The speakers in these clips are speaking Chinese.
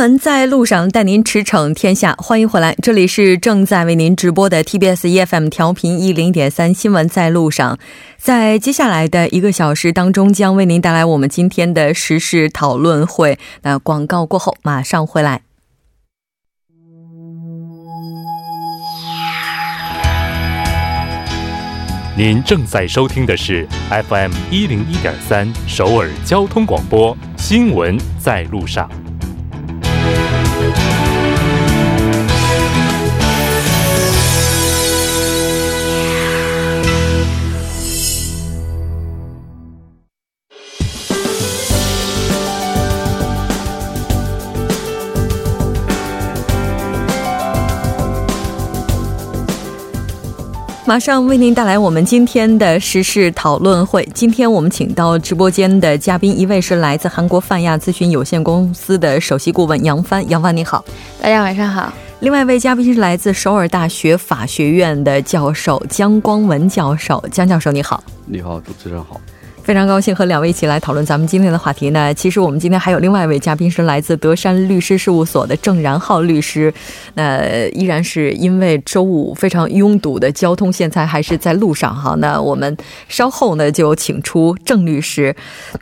闻在路上，带您驰骋天下。欢迎回来，这里是正在为您直播的 TBS EFM 调频一零点三。新闻在路上，在接下来的一个小时当中，将为您带来我们今天的时事讨论会。那广告过后，马上回来。您正在收听的是 FM 一零一点三首尔交通广播，新闻在路上。马上为您带来我们今天的时事讨论会。今天我们请到直播间的嘉宾，一位是来自韩国泛亚咨询有限公司的首席顾问杨帆。杨帆你好，大家晚上好。另外一位嘉宾是来自首尔大学法学院的教授姜光文教授。姜教授你好，你好，主持人好。非常高兴和两位一起来讨论咱们今天的话题呢。其实我们今天还有另外一位嘉宾是来自德山律师事务所的郑然浩律师。那依然是因为周五非常拥堵的交通，现在还是在路上哈。那我们稍后呢就请出郑律师。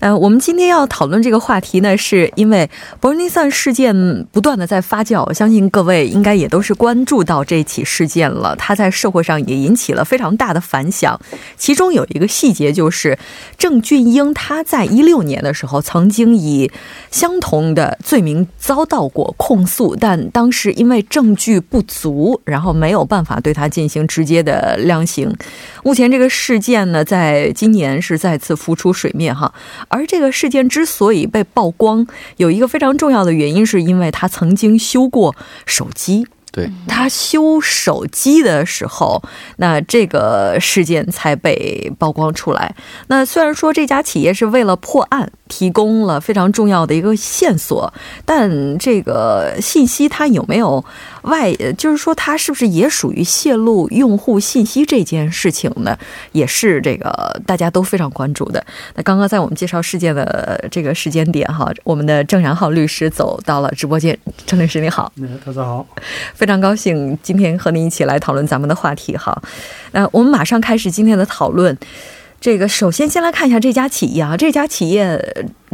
呃，我们今天要讨论这个话题呢，是因为伯尼散事件不断的在发酵，相信各位应该也都是关注到这起事件了。它在社会上也引起了非常大的反响。其中有一个细节就是郑。俊英他在一六年的时候曾经以相同的罪名遭到过控诉，但当时因为证据不足，然后没有办法对他进行直接的量刑。目前这个事件呢，在今年是再次浮出水面哈。而这个事件之所以被曝光，有一个非常重要的原因，是因为他曾经修过手机。对他修手机的时候，那这个事件才被曝光出来。那虽然说这家企业是为了破案。提供了非常重要的一个线索，但这个信息它有没有外，就是说它是不是也属于泄露用户信息这件事情呢？也是这个大家都非常关注的。那刚刚在我们介绍事件的这个时间点哈，我们的郑然浩律师走到了直播间。郑律师你好，大家好，非常高兴今天和您一起来讨论咱们的话题哈。那我们马上开始今天的讨论。这个首先先来看一下这家企业啊，这家企业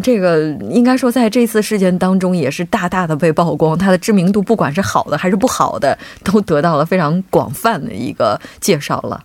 这个应该说在这次事件当中也是大大的被曝光，它的知名度不管是好的还是不好的，都得到了非常广泛的一个介绍了。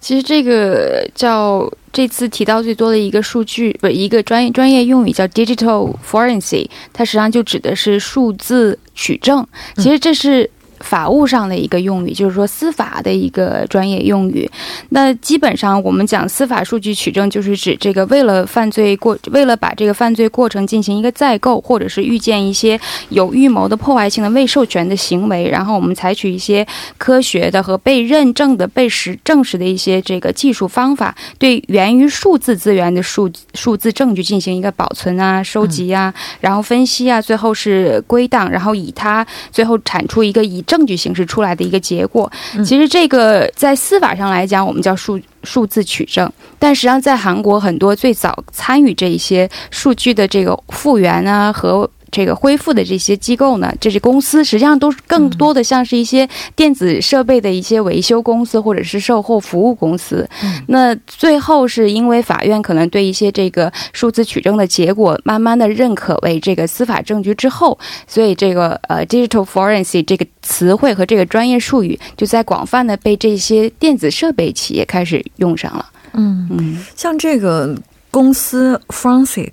其实这个叫这次提到最多的一个数据，不一个专业专业用语叫 digital forensic，它实际上就指的是数字取证。其实这是。法务上的一个用语，就是说司法的一个专业用语。那基本上我们讲司法数据取证，就是指这个为了犯罪过，为了把这个犯罪过程进行一个再构，或者是预见一些有预谋的破坏性的未授权的行为，然后我们采取一些科学的和被认证的、被实证实的一些这个技术方法，对源于数字资源的数数字证据进行一个保存啊、收集啊，然后分析啊，最后是归档，然后以它最后产出一个以证。证据形式出来的一个结果，其实这个在司法上来讲，我们叫数数字取证，但实际上在韩国很多最早参与这一些数据的这个复原啊和。这个恢复的这些机构呢，这些公司实际上都是更多的像是一些电子设备的一些维修公司或者是售后服务公司。那最后是因为法院可能对一些这个数字取证的结果慢慢的认可为这个司法证据之后，所以这个呃 digital forensic 这个词汇和这个专业术语就在广泛的被这些电子设备企业开始用上了。嗯嗯，像这个。公司 f r a n c i c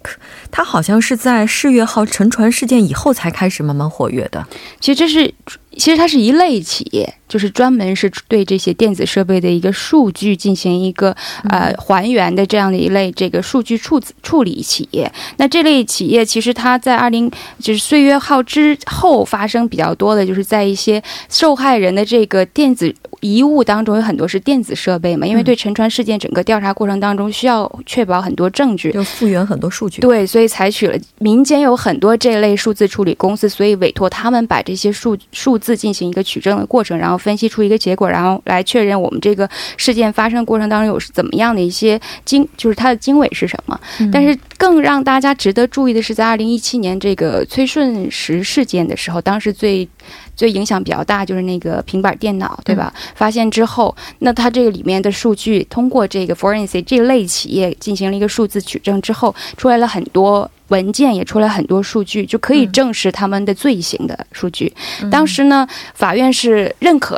它好像是在世越号沉船事件以后才开始慢慢活跃的。其实这是，其实它是一类企业。就是专门是对这些电子设备的一个数据进行一个呃还原的这样的一类这个数据处处理企业。那这类企业其实它在二零就是岁月号之后发生比较多的，就是在一些受害人的这个电子。遗物当中有很多是电子设备嘛，因为对沉船事件整个调查过程当中需要确保很多证据，就复原很多数据。对，所以采取了民间有很多这类数字处理公司，所以委托他们把这些数数字进行一个取证的过程，然后分析出一个结果，然后来确认我们这个事件发生过程当中有怎么样的一些经，就是它的经纬是什么。但是更让大家值得注意的是，在二零一七年这个崔顺实事件的时候，当时最。最影响比较大就是那个平板电脑，对吧？发现之后，那它这个里面的数据通过这个 forensic 这类企业进行了一个数字取证之后，出来了很多文件，也出来很多数据，就可以证实他们的罪行的数据。当时呢，法院是认可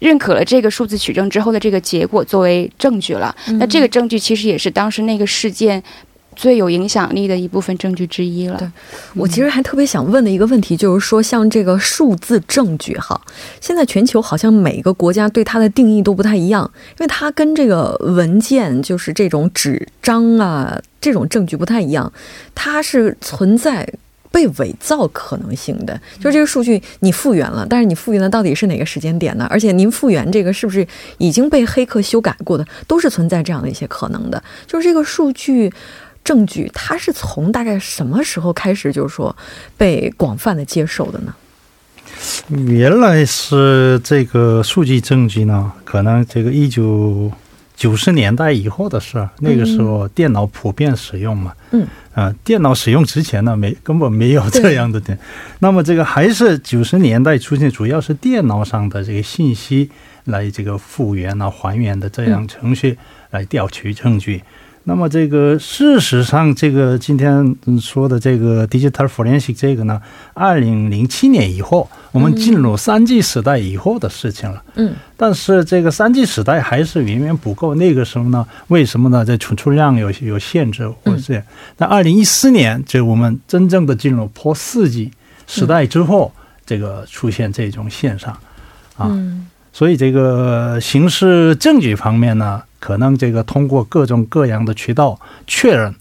认可了这个数字取证之后的这个结果作为证据了。那这个证据其实也是当时那个事件。最有影响力的一部分证据之一了。对，我其实还特别想问的一个问题就是说，像这个数字证据哈，现在全球好像每个国家对它的定义都不太一样，因为它跟这个文件，就是这种纸张啊这种证据不太一样，它是存在被伪造可能性的。就是这个数据你复原了，但是你复原的到底是哪个时间点呢？而且您复原这个是不是已经被黑客修改过的，都是存在这样的一些可能的。就是这个数据。证据，它是从大概什么时候开始，就是说被广泛的接受的呢？原来是这个数据证据呢，可能这个一九九十年代以后的事儿。那个时候电脑普遍使用嘛，嗯啊，电脑使用之前呢，没根本没有这样的点。那么这个还是九十年代出现，主要是电脑上的这个信息来这个复原啊、还原的这样程序来调取证据。那么这个事实上，这个今天说的这个 digital forensic 这个呢，二零零七年以后，我们进入三 G 时代以后的事情了。嗯。但是这个三 G 时代还是远远不够。那个时候呢，为什么呢？这存储量有有限制，或者是那二零一四年，就我们真正的进入破四 G 时代之后，这个出现这种现象啊。所以这个刑事证据方面呢？可能这个通过各种各样的渠道确认，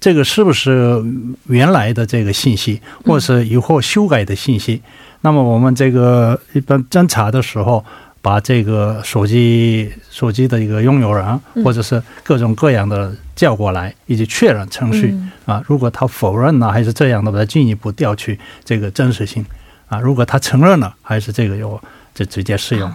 这个是不是原来的这个信息，或是以后修改的信息？那么我们这个一般侦查的时候，把这个手机手机的一个拥有人，或者是各种各样的叫过来，以及确认程序啊。如果他否认呢，还是这样的，把它进一步调取这个真实性啊。如果他承认了，还是这个有就直接适用。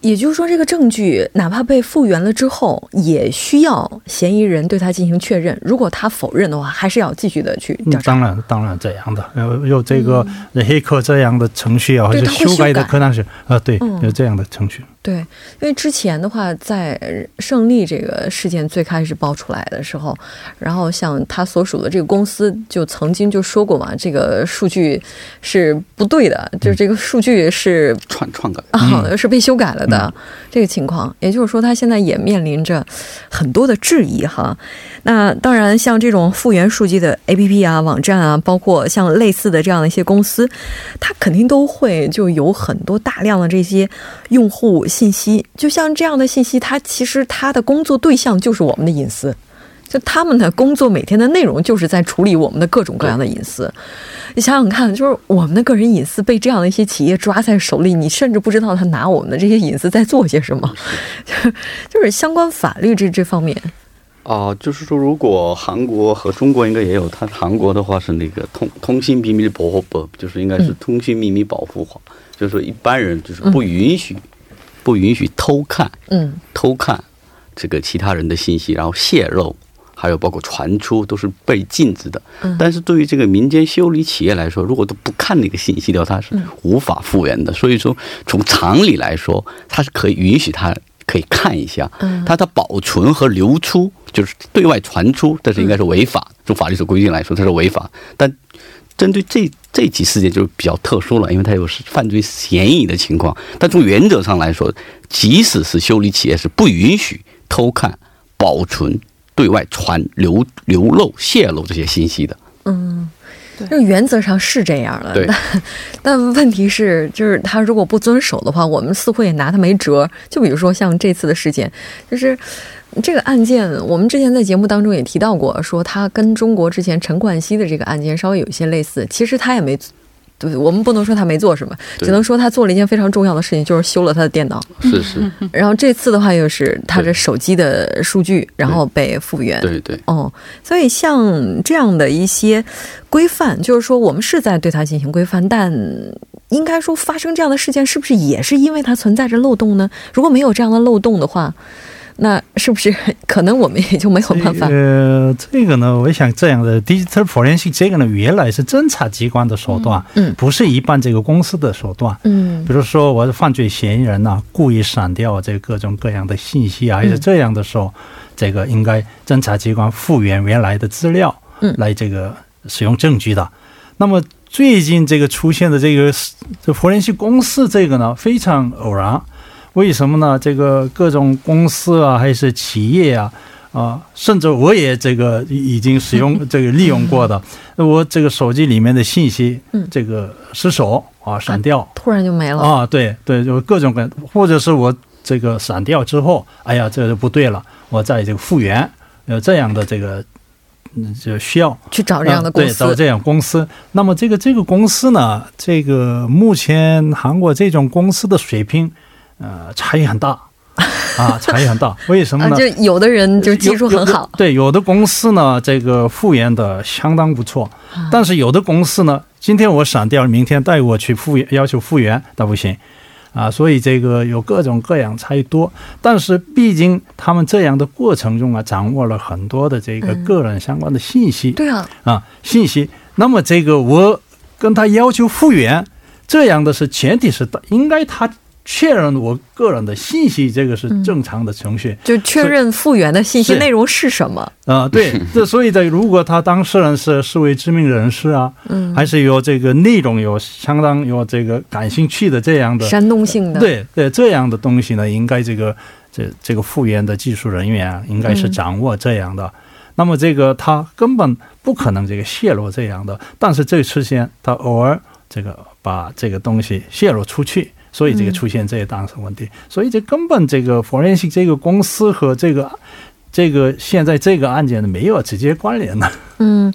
也就是说，这个证据哪怕被复原了之后，也需要嫌疑人对他进行确认。如果他否认的话，还是要继续的去调查。当然，当然这样的，有有这个黑客这样的程序啊，或者修改的可能是啊，对，有这样的程序。对，因为之前的话，在胜利这个事件最开始爆出来的时候，然后像他所属的这个公司就曾经就说过嘛，这个数据是不对的，就是这个数据是篡篡改啊，是被修改了的这个情况。也就是说，他现在也面临着很多的质疑哈。那当然，像这种复原数据的 APP 啊、网站啊，包括像类似的这样的一些公司，它肯定都会就有很多大量的这些用户信息。就像这样的信息，它其实它的工作对象就是我们的隐私，就他们的工作每天的内容就是在处理我们的各种各样的隐私。你想想看，就是我们的个人隐私被这样的一些企业抓在手里，你甚至不知道他拿我们的这些隐私在做些什么，就是相关法律这这方面。哦，就是说，如果韩国和中国应该也有，它韩国的话是那个通通信秘密保护法，就是应该是通信秘密保护法，就是说一般人就是不允许不允许偷看，嗯，偷看这个其他人的信息，然后泄露，还有包括传出都是被禁止的。但是对于这个民间修理企业来说，如果都不看那个信息的话，它是无法复原的。所以说，从常理来说，它是可以允许它。可以看一下，它的保存和流出就是对外传出，但是应该是违法。从法律所规定来说，它是违法。但针对这这起事件就比较特殊了，因为它有犯罪嫌疑的情况。但从原则上来说，即使是修理企业是不允许偷看、保存、对外传流流露、泄露这些信息的。嗯。就原则上是这样的，但但问题是，就是他如果不遵守的话，我们似乎也拿他没辙。就比如说像这次的事件，就是这个案件，我们之前在节目当中也提到过，说他跟中国之前陈冠希的这个案件稍微有一些类似，其实他也没。对，我们不能说他没做什么，只能说他做了一件非常重要的事情，就是修了他的电脑。是是。然后这次的话，又是他的手机的数据，然后被复原。对对。哦，所以像这样的一些规范，就是说我们是在对他进行规范，但应该说发生这样的事件，是不是也是因为它存在着漏洞呢？如果没有这样的漏洞的话。那是不是 可能我们也就没有办法？呃，这个呢，我想这样的 digital forensic 这个呢，原来是侦查机关的手段，嗯，不是一般这个公司的手段，嗯，比如说我的犯罪嫌疑人呐，故意删掉这各种各样的信息啊，还是这样的时候，这个应该侦查机关复原原来的资料，嗯，来这个使用证据的。那么最近这个出现的这个这 forensic 公司这个呢，非常偶然。为什么呢？这个各种公司啊，还是企业啊，啊，甚至我也这个已经使用 这个利用过的，我这个手机里面的信息，嗯，这个失手啊，闪掉，突然就没了啊，对对，就各种各，或者是我这个闪掉之后，哎呀，这就不对了，我再这个复原，有这样的这个，嗯，就需要去找这样的公司，对，找这样公司。那么这个这个公司呢，这个目前韩国这种公司的水平。呃，差异很大，啊，差异很大。为什么呢？就有的人就技术很好，对，有的公司呢，这个复原的相当不错，但是有的公司呢，今天我闪掉，明天带我去复原，要求复原，那不行，啊，所以这个有各种各样差异多。但是毕竟他们这样的过程中啊，掌握了很多的这个个人相关的信息，对啊，啊，信息。那么这个我跟他要求复原，这样的是前提是应该他。确认我个人的信息，这个是正常的程序。就确认复原的信息内容是什么？啊，对，这所以，在如果他当事人是视为知名人士啊，嗯，还是有这个内容有相当有这个感兴趣的这样的煽动性的，对对，这样的东西呢，应该这个这这个复原的技术人员啊，应该是掌握这样的。那么这个他根本不可能这个泄露这样的，但是这次先他偶尔这个把这个东西泄露出去。所以这个出现这些当事问题，所以这根本这个 forensic 这个公司和这个这个现在这个案件呢没有直接关联的。嗯，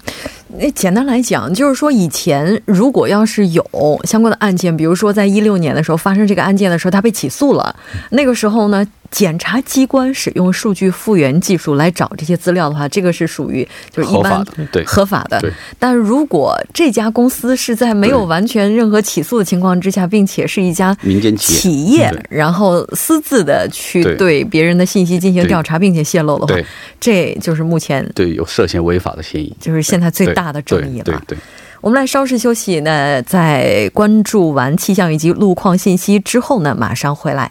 那简单来讲，就是说以前如果要是有相关的案件，比如说在一六年的时候发生这个案件的时候，他被起诉了，那个时候呢。检察机关使用数据复原技术来找这些资料的话，这个是属于就是一般对。合法的。但如果这家公司是在没有完全任何起诉的情况之下，并且是一家民间企业，然后私自的去对。别人的信息进行调查，并且泄露的话，这就是目前对有涉嫌违法的嫌疑，就是现在最大的争议了。对对，我们来稍事休息，那在关注完气象以及路况信息之后呢，马上回来。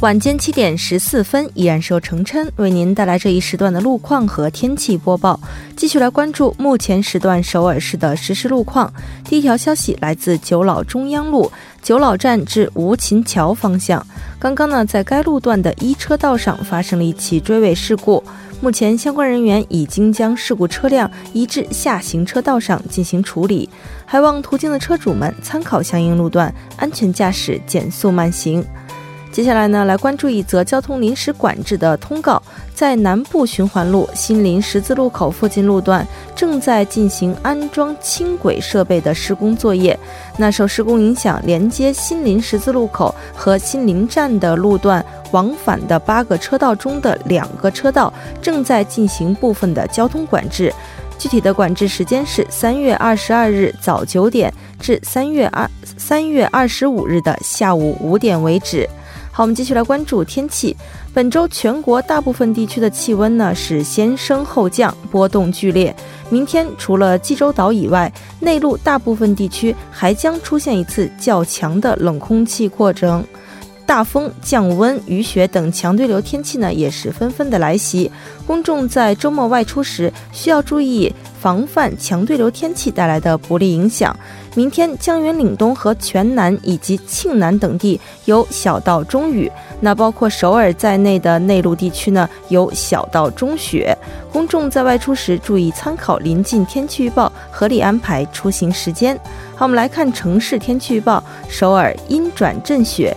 晚间七点十四分，依然是由程琛为您带来这一时段的路况和天气播报。继续来关注目前时段首尔市的实时路况。第一条消息来自九老中央路九老站至吴琴桥方向，刚刚呢在该路段的一车道上发生了一起追尾事故，目前相关人员已经将事故车辆移至下行车道上进行处理，还望途经的车主们参考相应路段，安全驾驶，减速慢行。接下来呢，来关注一则交通临时管制的通告，在南部循环路新林十字路口附近路段正在进行安装轻轨设备的施工作业。那受施工影响，连接新林十字路口和新林站的路段往返的八个车道中的两个车道正在进行部分的交通管制。具体的管制时间是三月二十二日早九点至三月二三月二十五日的下午五点为止。好，我们继续来关注天气。本周全国大部分地区的气温呢是先升后降，波动剧烈。明天除了济州岛以外，内陆大部分地区还将出现一次较强的冷空气过程。大风、降温、雨雪等强对流天气呢，也是纷纷的来袭。公众在周末外出时，需要注意防范强对流天气带来的不利影响。明天江源岭东和全南以及庆南等地有小到中雨，那包括首尔在内的内陆地区呢，有小到中雪。公众在外出时，注意参考临近天气预报，合理安排出行时间。好，我们来看城市天气预报：首尔阴转阵雪。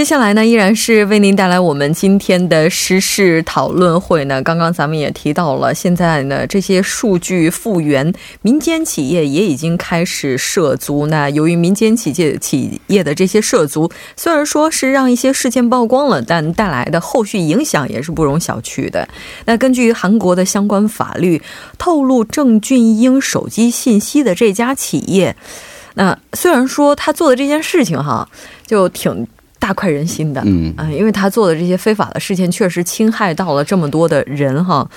接下来呢，依然是为您带来我们今天的时事讨论会呢。刚刚咱们也提到了，现在呢这些数据复原，民间企业也已经开始涉足。那由于民间企业企业的这些涉足，虽然说是让一些事件曝光了，但带来的后续影响也是不容小觑的。那根据韩国的相关法律，透露郑俊英手机信息的这家企业，那虽然说他做的这件事情哈，就挺。大快人心的，嗯啊，因为他做的这些非法的事情确实侵害到了这么多的人哈。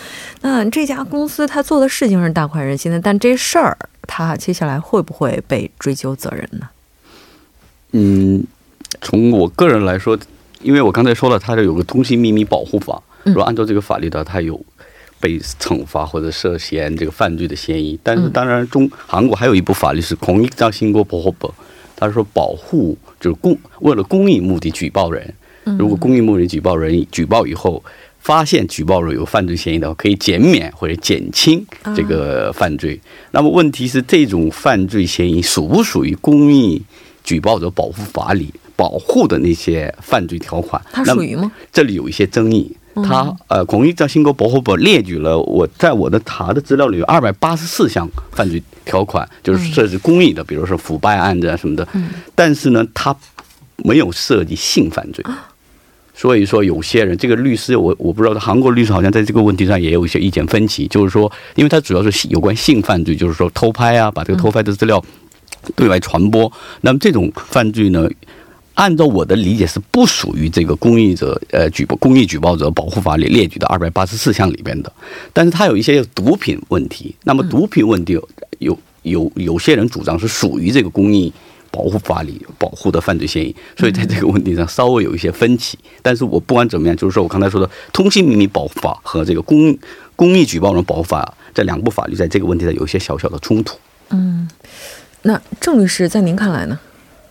那这家公司他做的事情是大快人心的，但这事儿他接下来会不会被追究责任呢？嗯，从我个人来说，因为我刚才说了，他这有个通信秘密保护法，如果按照这个法律的，他有被惩罚或者涉嫌这个犯罪的嫌疑。但是当然，中韩国还有一部法律是《공익자신고保护法》。他说：“保护 就是公为了公益目的举报人，如果公益目的举报人举报以后发现举报人有犯罪嫌疑的话，可以减免或者减轻这个犯罪。那么问题是，这种犯罪嫌疑属不属于公益举报者保护法里保护的那些犯罪条款？它属于吗？这里有一些争议。”他呃，公益在新国保护法列举了我在我的查的资料里有二百八十四项犯罪条款，就是涉及公益的，比如说腐败案子啊什么的。嗯。但是呢，他没有涉及性犯罪，所以说有些人，这个律师我我不知道，韩国律师好像在这个问题上也有一些意见分歧，就是说，因为他主要是有关性犯罪，就是说偷拍啊，把这个偷拍的资料对外传播，那么这种犯罪呢？按照我的理解是不属于这个公益者呃举报公益举报者保护法里列举的二百八十四项里边的，但是它有一些毒品问题。那么毒品问题有有有些人主张是属于这个公益保护法里保护的犯罪嫌疑，所以在这个问题上稍微有一些分歧。但是我不管怎么样，就是说我刚才说的通信秘密保护法和这个公公益举报人保护法这两部法律在这个问题上有一些小小的冲突。嗯，那郑律师在您看来呢？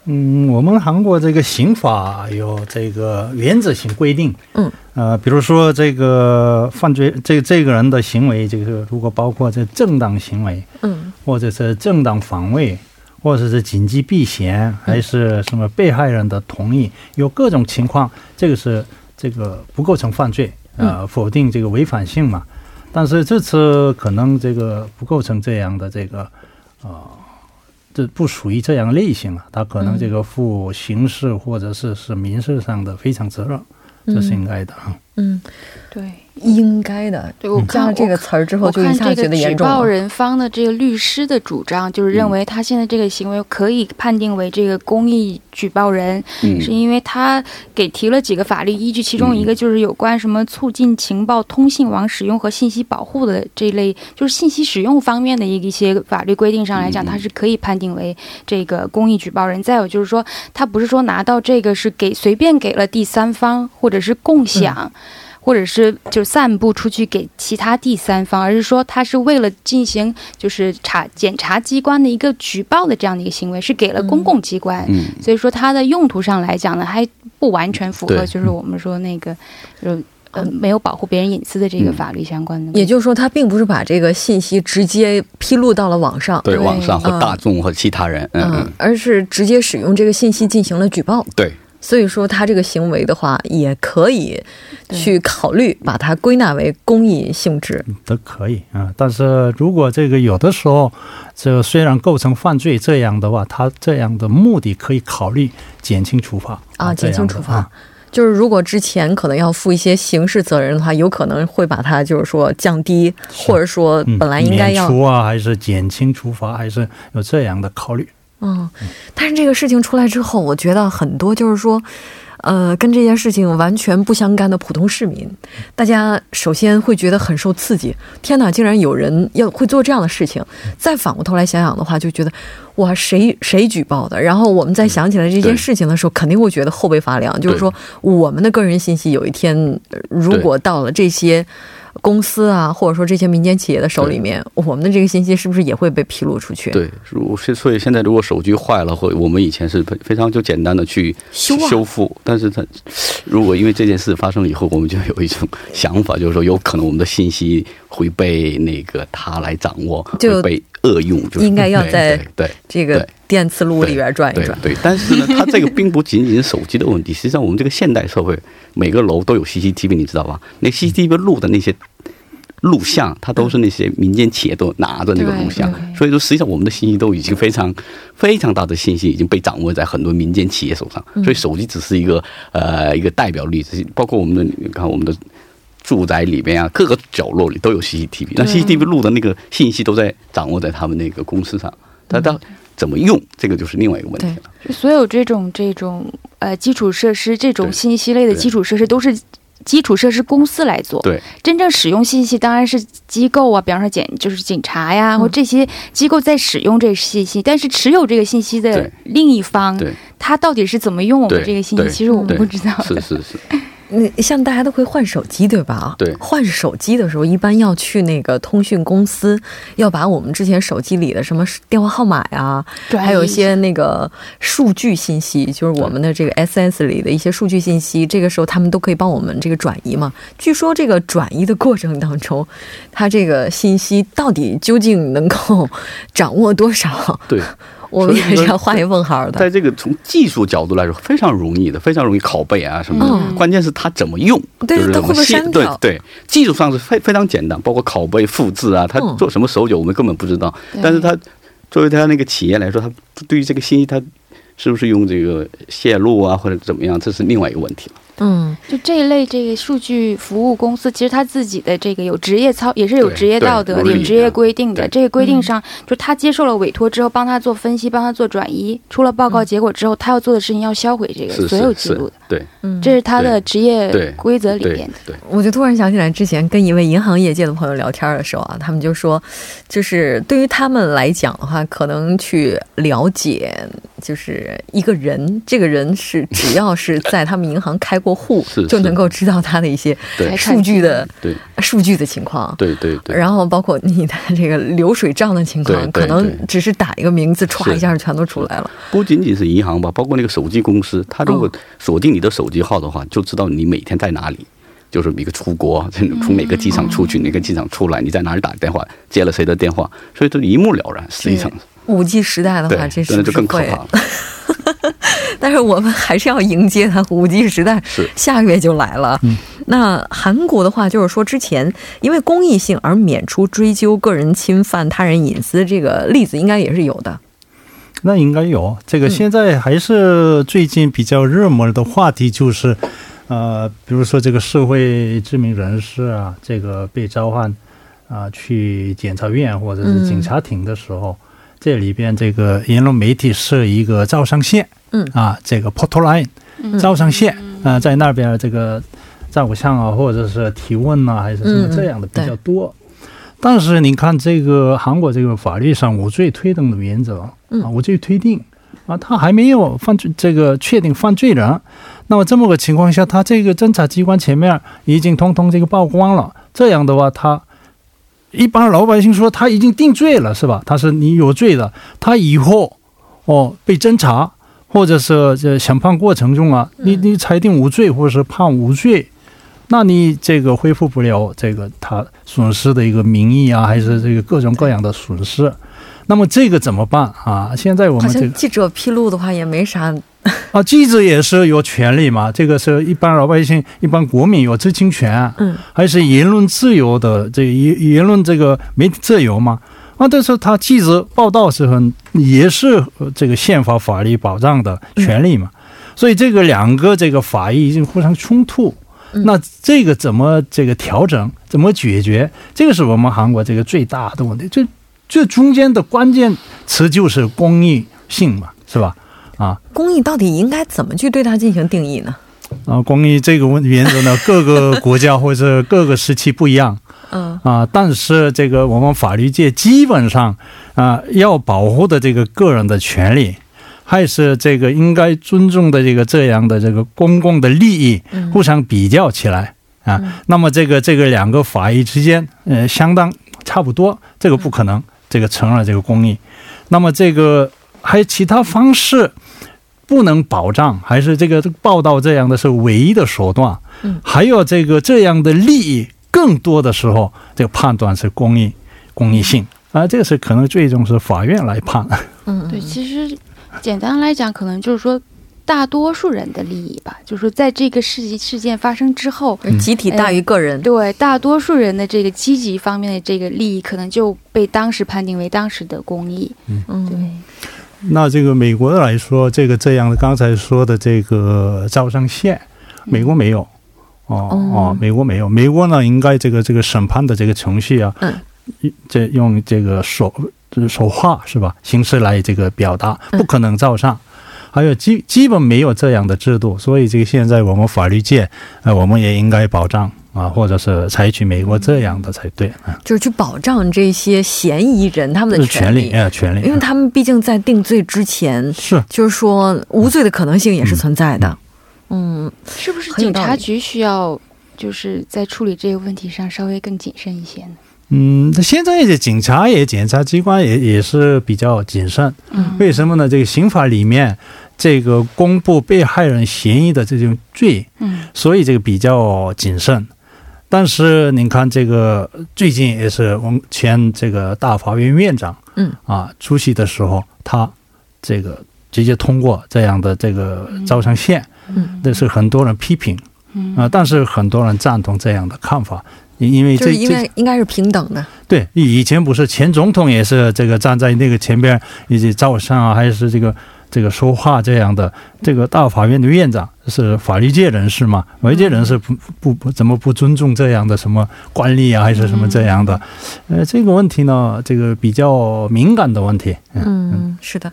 嗯，我们韩国这个刑法有这个原则性规定。嗯，呃，比如说这个犯罪，这这个人的行为，这个如果包括这正当行为，嗯，或者是正当防卫，或者是紧急避嫌，还是什么被害人的同意，有各种情况，这个是这个不构成犯罪，呃，否定这个违反性嘛。但是这次可能这个不构成这样的这个，啊。这不属于这样类型啊，他可能这个负刑事或者是是民事上的非常责任，这是应该的啊。嗯，对。应该的，对我看了这个词儿之后，就一下觉得严重了。举报人方的这个律师的主张，就是认为他现在这个行为可以判定为这个公益举报人，是因为他给提了几个法律依据，其中一个就是有关什么促进情报通信网使用和信息保护的这一类，就是信息使用方面的一一些法律规定上来讲，他是可以判定为这个公益举报人。再有就是说，他不是说拿到这个是给随便给了第三方，或者是共享。或者是就散布出去给其他第三方，而是说他是为了进行就是查检察机关的一个举报的这样的一个行为，是给了公共机关，所以说它的用途上来讲呢，还不完全符合就是我们说那个就呃没有保护别人隐私的这个法律相关的。也就是说，他并不是把这个信息直接披露到了网上，对网上和大众和其他人，嗯，而是直接使用这个信息进行了举报，对。所以说，他这个行为的话，也可以去考虑把它归纳为公益性质，都可以啊。但是如果这个有的时候，这虽然构成犯罪，这样的话，他这样的目的可以考虑减轻处罚啊，减轻处罚。就是如果之前可能要负一些刑事责任的话，有可能会把它就是说降低，或者说本来应该要免除啊，还是减轻处罚，还是有这样的考虑。嗯，但是这个事情出来之后，我觉得很多就是说。呃，跟这件事情完全不相干的普通市民，大家首先会觉得很受刺激。天哪，竟然有人要会做这样的事情！再反过头来想想的话，就觉得哇，谁谁举报的？然后我们再想起来这件事情的时候，肯定会觉得后背发凉。就是说，我们的个人信息有一天如果到了这些。公司啊，或者说这些民间企业的手里面，我们的这个信息是不是也会被披露出去？对，如所以现在如果手机坏了，或我们以前是非常就简单的去修修复，但是它如果因为这件事发生了以后，我们就有一种想法，就是说有可能我们的信息会被那个他来掌握，就被。恶用就应该要在对这个电磁炉里边转一转。对，但是呢，它这个并不仅仅是手机的问题。实际上，我们这个现代社会，每个楼都有 CCTV，你知道吧？那 CCTV 录的那些录像，它都是那些民间企业都拿着那个录像。所以说，实际上我们的信息都已经非常非常大的信息已经被掌握在很多民间企业手上。所以，手机只是一个呃一个代表例子，包括我们的你看我们的。住宅里边啊，各个角落里都有 CCTV，那 CCTV 录的那个信息都在掌握在他们那个公司上，他到怎么用，这个就是另外一个问题了。所有这种这种呃基础设施，这种信息类的基础设施，都是基础设施公司来做。对，真正使用信息当然是机构啊，比方说检就是警察呀，或这些机构在使用这个信息，但是持有这个信息的另一方，他到底是怎么用我们这个信息，其实我们不知道。是是是。那像大家都会换手机，对吧？对，换手机的时候，一般要去那个通讯公司，要把我们之前手机里的什么电话号码呀，还有一些那个数据信息，就是我们的这个 SS 里的一些数据信息，这个时候他们都可以帮我们这个转移嘛。据说这个转移的过程当中，它这个信息到底究竟能够掌握多少？对。我们也是要画一问号的。在这个从技术角度来说，非常容易的，非常容易拷贝啊什么的。关键是它怎么用，就是怎么写。对对，技术上是非非常简单，包括拷贝、复制啊，它做什么手脚我们根本不知道。但是它作为它那个企业来说，它对于这个信息，它是不是用这个泄露啊或者怎么样，这是另外一个问题了。嗯，就这一类这个数据服务公司，其实他自己的这个有职业操，也是有职业道德、有职业规定的。这个规定上，就他接受了委托之后，帮他做分析，帮他做转移，出了报告结果之后，他要做的事情要销毁这个所有记录的。对，嗯，这是他的职业规则里面的。对，我就突然想起来，之前跟一位银行业界的朋友聊天的时候啊，他们就说，就是对于他们来讲的话，可能去了解，就是一个人，这个人是只要是在他们银行开过户，就。能够知道他的一些数据的对。数据的情况，对对对，然后包括你的这个流水账的情况，可能只是打一个名字，歘一下全都出来了。不仅仅是银行吧，包括那个手机公司，他如果锁定你的手机号的话，就知道你每天在哪里，就是一个出国，从哪个机场出去，哪个机场出来，你在哪里打电话，接了谁的电话，所以这一目了然。实际上，五 G 时代的话，这是就更可怕了。但是我们还是要迎接它，五 G 时代是下个月就来了。那韩国的话，就是说之前因为公益性而免除追究个人侵犯他人隐私这个例子，应该也是有的。那应该有。这个，现在还是最近比较热门的话题，就是呃，比如说这个社会知名人士啊，这个被召唤啊去检察院或者是警察庭的时候。这里边这个言论媒体是一个招商线，嗯。啊，这个 p o r t l i n e 招商线啊，在那边这个照相啊，或者是提问啊，还是什么这样的比较多。但是你看这个韩国这个法律上无罪推定的原则啊，我就推定啊，他还没有犯罪这个确定犯罪人，那么这么个情况下，他这个侦查机关前面已经通通这个曝光了，这样的话他。一般老百姓说他已经定罪了，是吧？他是你有罪的，他以后哦被侦查，或者是这审判过程中啊，你你裁定无罪或者是判无罪，那你这个恢复不了这个他损失的一个名誉啊，还是这个各种各样的损失。那么这个怎么办啊？现在我们这个记者披露的话也没啥。啊，记者也是有权利嘛，这个是一般老百姓、一般国民有知情权，嗯，还是言论自由的这言言论这个媒体自由嘛？啊，但是他记者报道时候也是这个宪法法律保障的权利嘛？所以这个两个这个法医已经互相冲突。那这个怎么这个调整，怎么解决？这个是我们韩国这个最大的问题。这这中间的关键词就是公益性嘛，是吧？啊，公益到底应该怎么去对它进行定义呢？啊，公益这个问原则呢，各个国家或者各个时期不一样。嗯啊，但是这个我们法律界基本上啊，要保护的这个个人的权利。还是这个应该尊重的这个这样的这个公共的利益互相比较起来啊，那么这个这个两个法益之间呃相当差不多，这个不可能这个承认这个公益。那么这个还有其他方式不能保障，还是这个报道这样的是唯一的手段？嗯，还有这个这样的利益更多的时候，这个判断是公益公益性啊，这个是可能最终是法院来判。嗯，对，其实。简单来讲，可能就是说，大多数人的利益吧，就是说，在这个事事件发生之后，集体大于个人，对大多数人的这个积极方面的这个利益，可能就被当时判定为当时的公益。嗯，对。那这个美国来说，这个这样的刚才说的这个招商线，美国没有。哦哦，美国没有。美国呢，应该这个这个审判的这个程序啊，嗯，这用这个手。就是说话是吧？形式来这个表达，不可能照上。还有基基本没有这样的制度，所以这个现在我们法律界，呃，我们也应该保障啊，或者是采取美国这样的才对啊。就是去保障这些嫌疑人他们的权利啊，权利，因为他们毕竟在定罪之前是，就是说无罪的可能性也是存在的。嗯，是不是警察局需要就是在处理这个问题上稍微更谨慎一些呢？嗯，现在的警察也检察机关也也是比较谨慎。嗯，为什么呢？这个刑法里面这个公布被害人嫌疑的这种罪，嗯，所以这个比较谨慎。但是您看，这个最近也是我们前这个大法院院长，嗯啊出席的时候，他这个直接通过这样的这个招商线，嗯，那是很多人批评，嗯啊，但是很多人赞同这样的看法。因为这应该应该是平等的。对，以前不是前总统也是这个站在那个前边以及照相啊，还是这个这个说话这样的。这个大法院的院长是法律界人士嘛？法律界人士不不不怎么不尊重这样的什么惯例啊，还是什么这样的？呃，这个问题呢，这个比较敏感的问题。嗯，是的。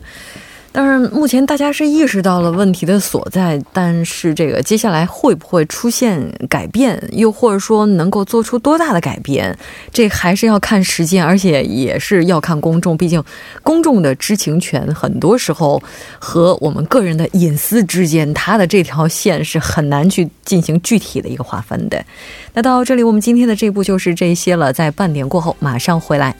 但是目前大家是意识到了问题的所在，但是这个接下来会不会出现改变，又或者说能够做出多大的改变，这还是要看时间，而且也是要看公众。毕竟公众的知情权很多时候和我们个人的隐私之间，它的这条线是很难去进行具体的一个划分的。那到这里，我们今天的这部就是这些了。在半点过后马上回来。